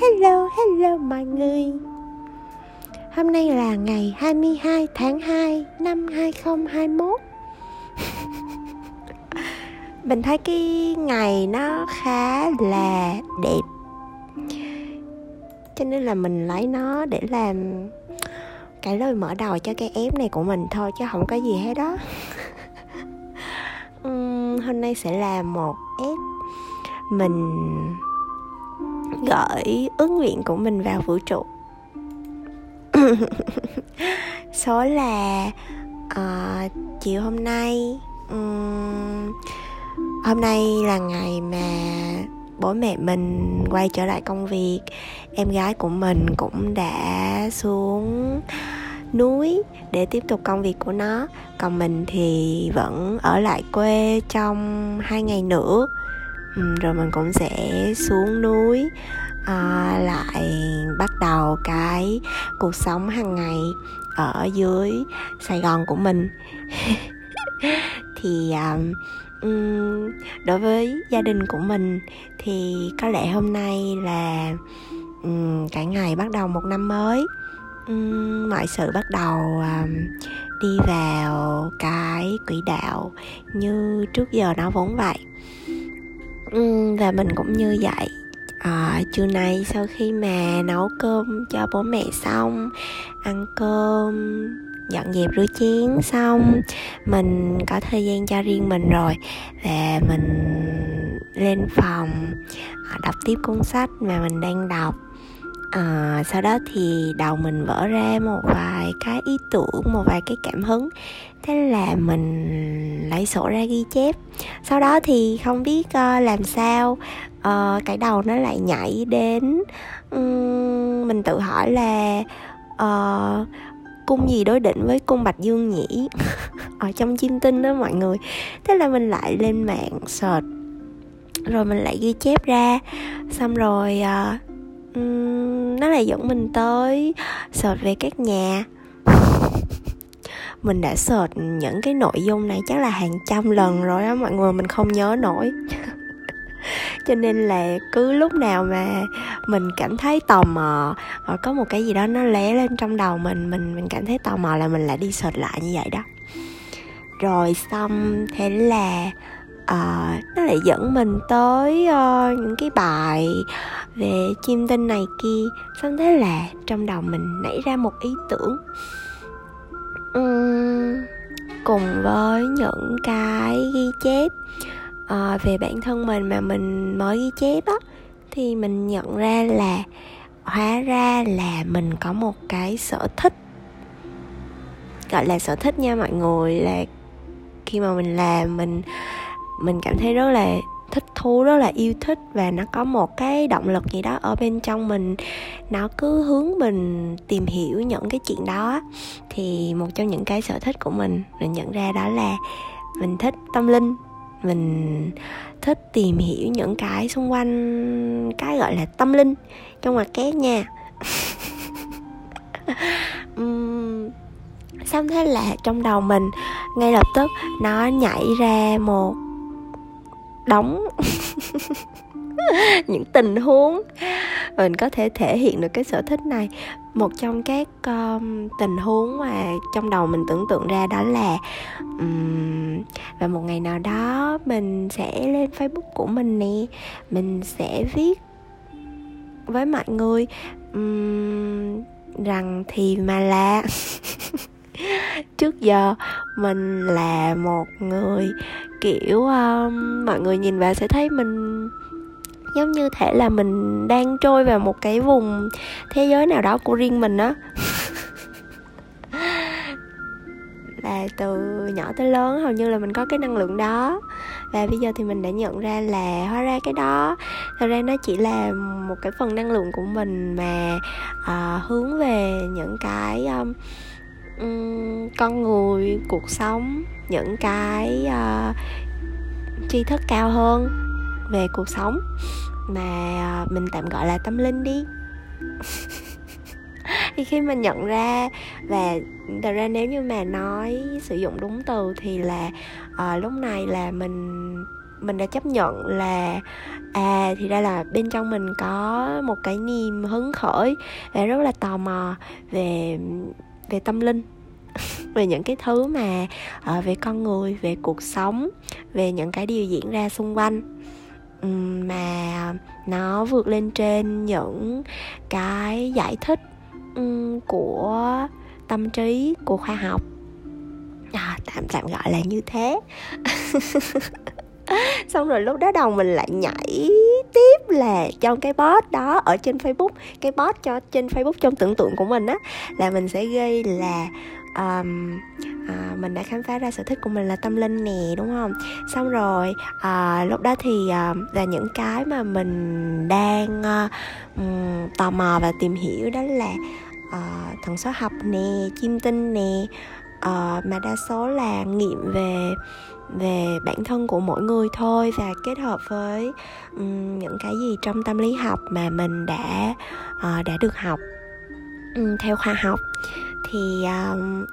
hello, hello mọi người. Hôm nay là ngày 22 tháng 2 năm 2021 Mình thấy cái ngày nó khá là đẹp. Cho nên là mình lấy nó để làm cái lời mở đầu cho cái ép này của mình thôi chứ không có gì hết đó uhm, Hôm nay sẽ là một ép mình gửi ước nguyện của mình vào vũ trụ. Số là uh, chiều hôm nay um, hôm nay là ngày mà bố mẹ mình quay trở lại công việc. Em gái của mình cũng đã xuống núi để tiếp tục công việc của nó. Còn mình thì vẫn ở lại quê trong hai ngày nữa ừ, rồi mình cũng sẽ xuống núi à, lại bắt đầu cái cuộc sống hàng ngày ở dưới sài gòn của mình. Thì um, đối với gia đình của mình thì có lẽ hôm nay là um, cả ngày bắt đầu một năm mới. Um, mọi sự bắt đầu um, đi vào cái quỹ đạo như trước giờ nó vốn vậy và mình cũng như vậy. À, trưa nay sau khi mà nấu cơm cho bố mẹ xong ăn cơm dọn dẹp rửa chén xong mình có thời gian cho riêng mình rồi và mình lên phòng ờ, đọc tiếp cuốn sách mà mình đang đọc à, sau đó thì đầu mình vỡ ra một vài cái ý tưởng một vài cái cảm hứng. Thế là mình lấy sổ ra ghi chép. Sau đó thì không biết uh, làm sao uh, cái đầu nó lại nhảy đến um, mình tự hỏi là uh, cung gì đối định với cung bạch dương nhỉ? Ở trong chim tinh đó mọi người. Thế là mình lại lên mạng search rồi mình lại ghi chép ra. Xong rồi uh, um, nó lại dẫn mình tới search về các nhà. Mình đã search những cái nội dung này chắc là hàng trăm lần rồi á, mọi người mình không nhớ nổi. Cho nên là cứ lúc nào mà mình cảm thấy tò mò hoặc có một cái gì đó nó lé lên trong đầu mình mình mình cảm thấy tò mò là mình lại đi search lại như vậy đó. Rồi xong, thế là uh, nó lại dẫn mình tới uh, những cái bài về chim tinh này kia. Xong thế là trong đầu mình nảy ra một ý tưởng. Um, cùng với những cái ghi chép uh, về bản thân mình mà mình mới ghi chép á thì mình nhận ra là hóa ra là mình có một cái sở thích. Gọi là sở thích nha mọi người là khi mà mình làm mình mình cảm thấy rất là thích thú rất là yêu thích và nó có một cái động lực gì đó ở bên trong mình. Nó cứ hướng mình tìm hiểu những cái chuyện đó thì một trong những cái sở thích của mình mình nhận ra đó là mình thích tâm linh. Mình thích tìm hiểu những cái xung quanh cái gọi là tâm linh trong ngoặc kép nha. Uhm, xong thế là trong đầu mình ngay lập tức nó nhảy ra một đóng những tình huống. Mình có thể thể hiện được cái sở thích này. Một trong các um, tình huống mà trong đầu mình tưởng tượng ra đó là um, và một ngày nào đó mình sẽ lên facebook của mình nè. Mình sẽ viết với mọi người um, rằng thì mà là trước giờ mình là một người kiểu um, mọi người nhìn vào sẽ thấy mình giống như thể là mình đang trôi vào một cái vùng thế giới nào đó của riêng mình á. Là từ nhỏ tới lớn hầu như là mình có cái năng lượng đó. Và bây giờ thì mình đã nhận ra là hóa ra cái đó thật ra nó chỉ là một cái phần năng lượng của mình mà uh, hướng về những cái um, um, con người cuộc sống những cái uh, tri thức cao hơn về cuộc sống mà uh, mình tạm gọi là tâm linh đi. Thì khi mình nhận ra và thật ra nếu như mà nói sử dụng đúng từ thì là uh, lúc này là mình mình đã chấp nhận là à thì ra là bên trong mình có một cái niềm hứng khởi và rất là tò mò về về tâm linh. về những cái thứ mà uh, về con người về cuộc sống về những cái điều diễn ra xung quanh. Um, mà nó vượt lên trên những cái giải thích um, của tâm trí của khoa học. À, tạm tạm gọi là như thế. xong rồi lúc đó đầu mình lại nhảy tiếp là trong cái post đó ở trên facebook. Cái post cho trên facebook trong tưởng tượng của mình á là mình sẽ ghi là um, à, mình đã khám phá ra sở thích của mình là tâm linh nè đúng không? Xong rồi à, lúc đó thì à, là những cái mà mình đang à, um, tò mò và tìm hiểu đó là à, thần số học nè chim tinh nè uh, mà đa số là nghiệm về về bản thân của mỗi người thôi và kết hợp với um, những cái gì trong tâm lý học mà mình đã uh, đã được học um, theo khoa học thì um,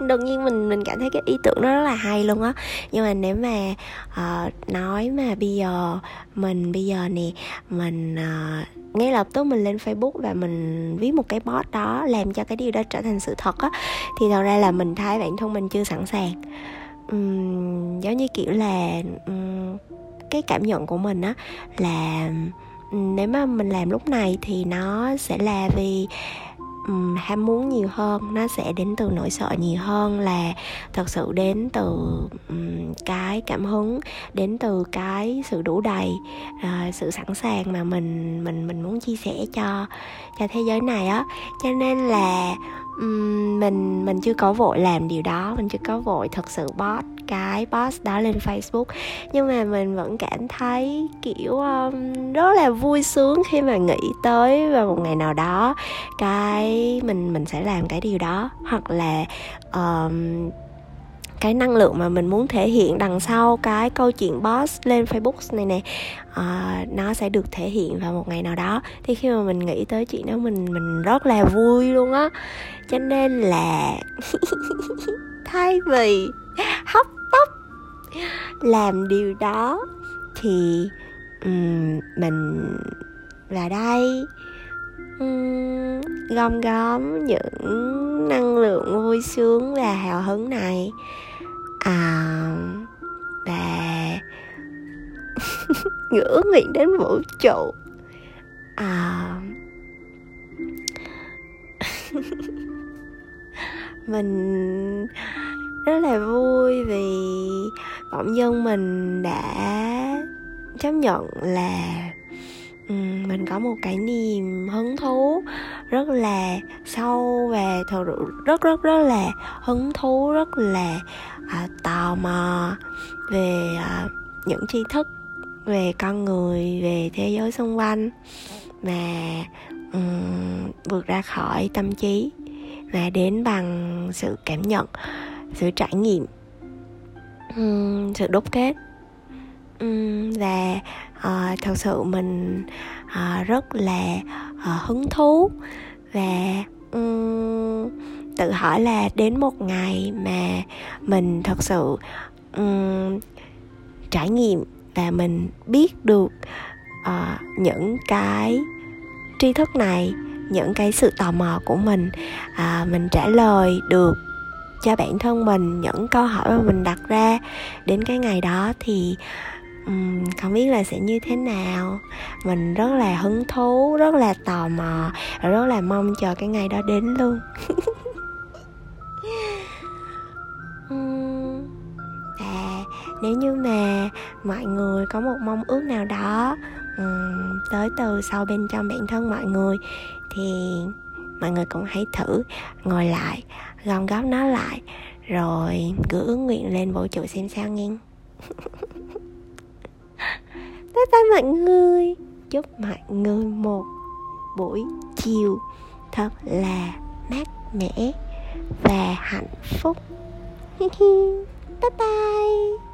đương nhiên mình mình cảm thấy cái ý tưởng nó rất là hay luôn á. Nhưng mà nếu mà uh, nói mà bây giờ mình bây giờ nè mình uh, ngay lập tức mình lên facebook và mình viết một cái post đó làm cho cái điều đó trở thành sự thật á thì thật ra là mình thấy bản thân mình chưa sẵn sàng. Um, giống như kiểu là um, cái cảm nhận của mình á là nếu mà mình làm lúc này thì nó sẽ là vì um, ham muốn nhiều hơn nó sẽ đến từ nỗi sợ nhiều hơn là thật sự đến từ um, cái cảm hứng đến từ cái sự đủ đầy uh, sự sẵn sàng mà mình mình mình muốn chia sẻ cho cho thế giới này á. Cho nên là um, mình mình chưa có vội làm điều đó mình chưa có vội thật sự post cái post đó lên Facebook. Nhưng mà mình vẫn cảm thấy kiểu um, rất là vui sướng khi mà nghĩ tới vào một ngày nào đó cái mình mình sẽ làm cái điều đó. Hoặc là um, cái năng lượng mà mình muốn thể hiện đằng sau cái câu chuyện boss lên Facebook này nè uh, nó sẽ được thể hiện vào một ngày nào đó. Thì khi mà mình nghĩ tới chuyện đó mình mình rất là vui luôn á. Cho nên là thay vì hấp tấp làm điều đó thì um, mình là đây. Um, gom gom những năng lượng vui sướng và hào hứng này à, và ngửa miệng đến vũ trụ. À, mình rất là vui vì bỗng dưng mình đã chấp nhận là mình có một cái niềm hứng thú rất là sâu và thật rất rất rất là hứng thú rất là à, tò mò về à, những tri thức về con người về thế giới xung quanh mà um, vượt ra khỏi tâm trí và đến bằng sự cảm nhận sự trải nghiệm um, sự đúc kết. Um, và uh, thật sự mình uh, rất là uh, hứng thú. Và um, tự hỏi là đến một ngày mà mình thật sự um, trải nghiệm và mình biết được uh, những cái tri thức này những cái sự tò mò của mình uh, mình trả lời được cho bản thân mình những câu hỏi mà mình đặt ra. Đến cái ngày đó thì um, không biết là sẽ như thế nào. Mình rất là hứng thú rất là tò mò và rất là mong chờ cái ngày đó đến luôn. À nếu như mà mọi người có một mong ước nào đó um, tới từ sau bên trong bản thân mọi người thì mọi người cũng hãy thử ngồi lại gom góp nó lại rồi gửi ước nguyện lên vũ trụ xem sao nghe. bye bye mọi người. Chúc mọi người một buổi chiều thật là mát mẻ và hạnh phúc. Bye bye.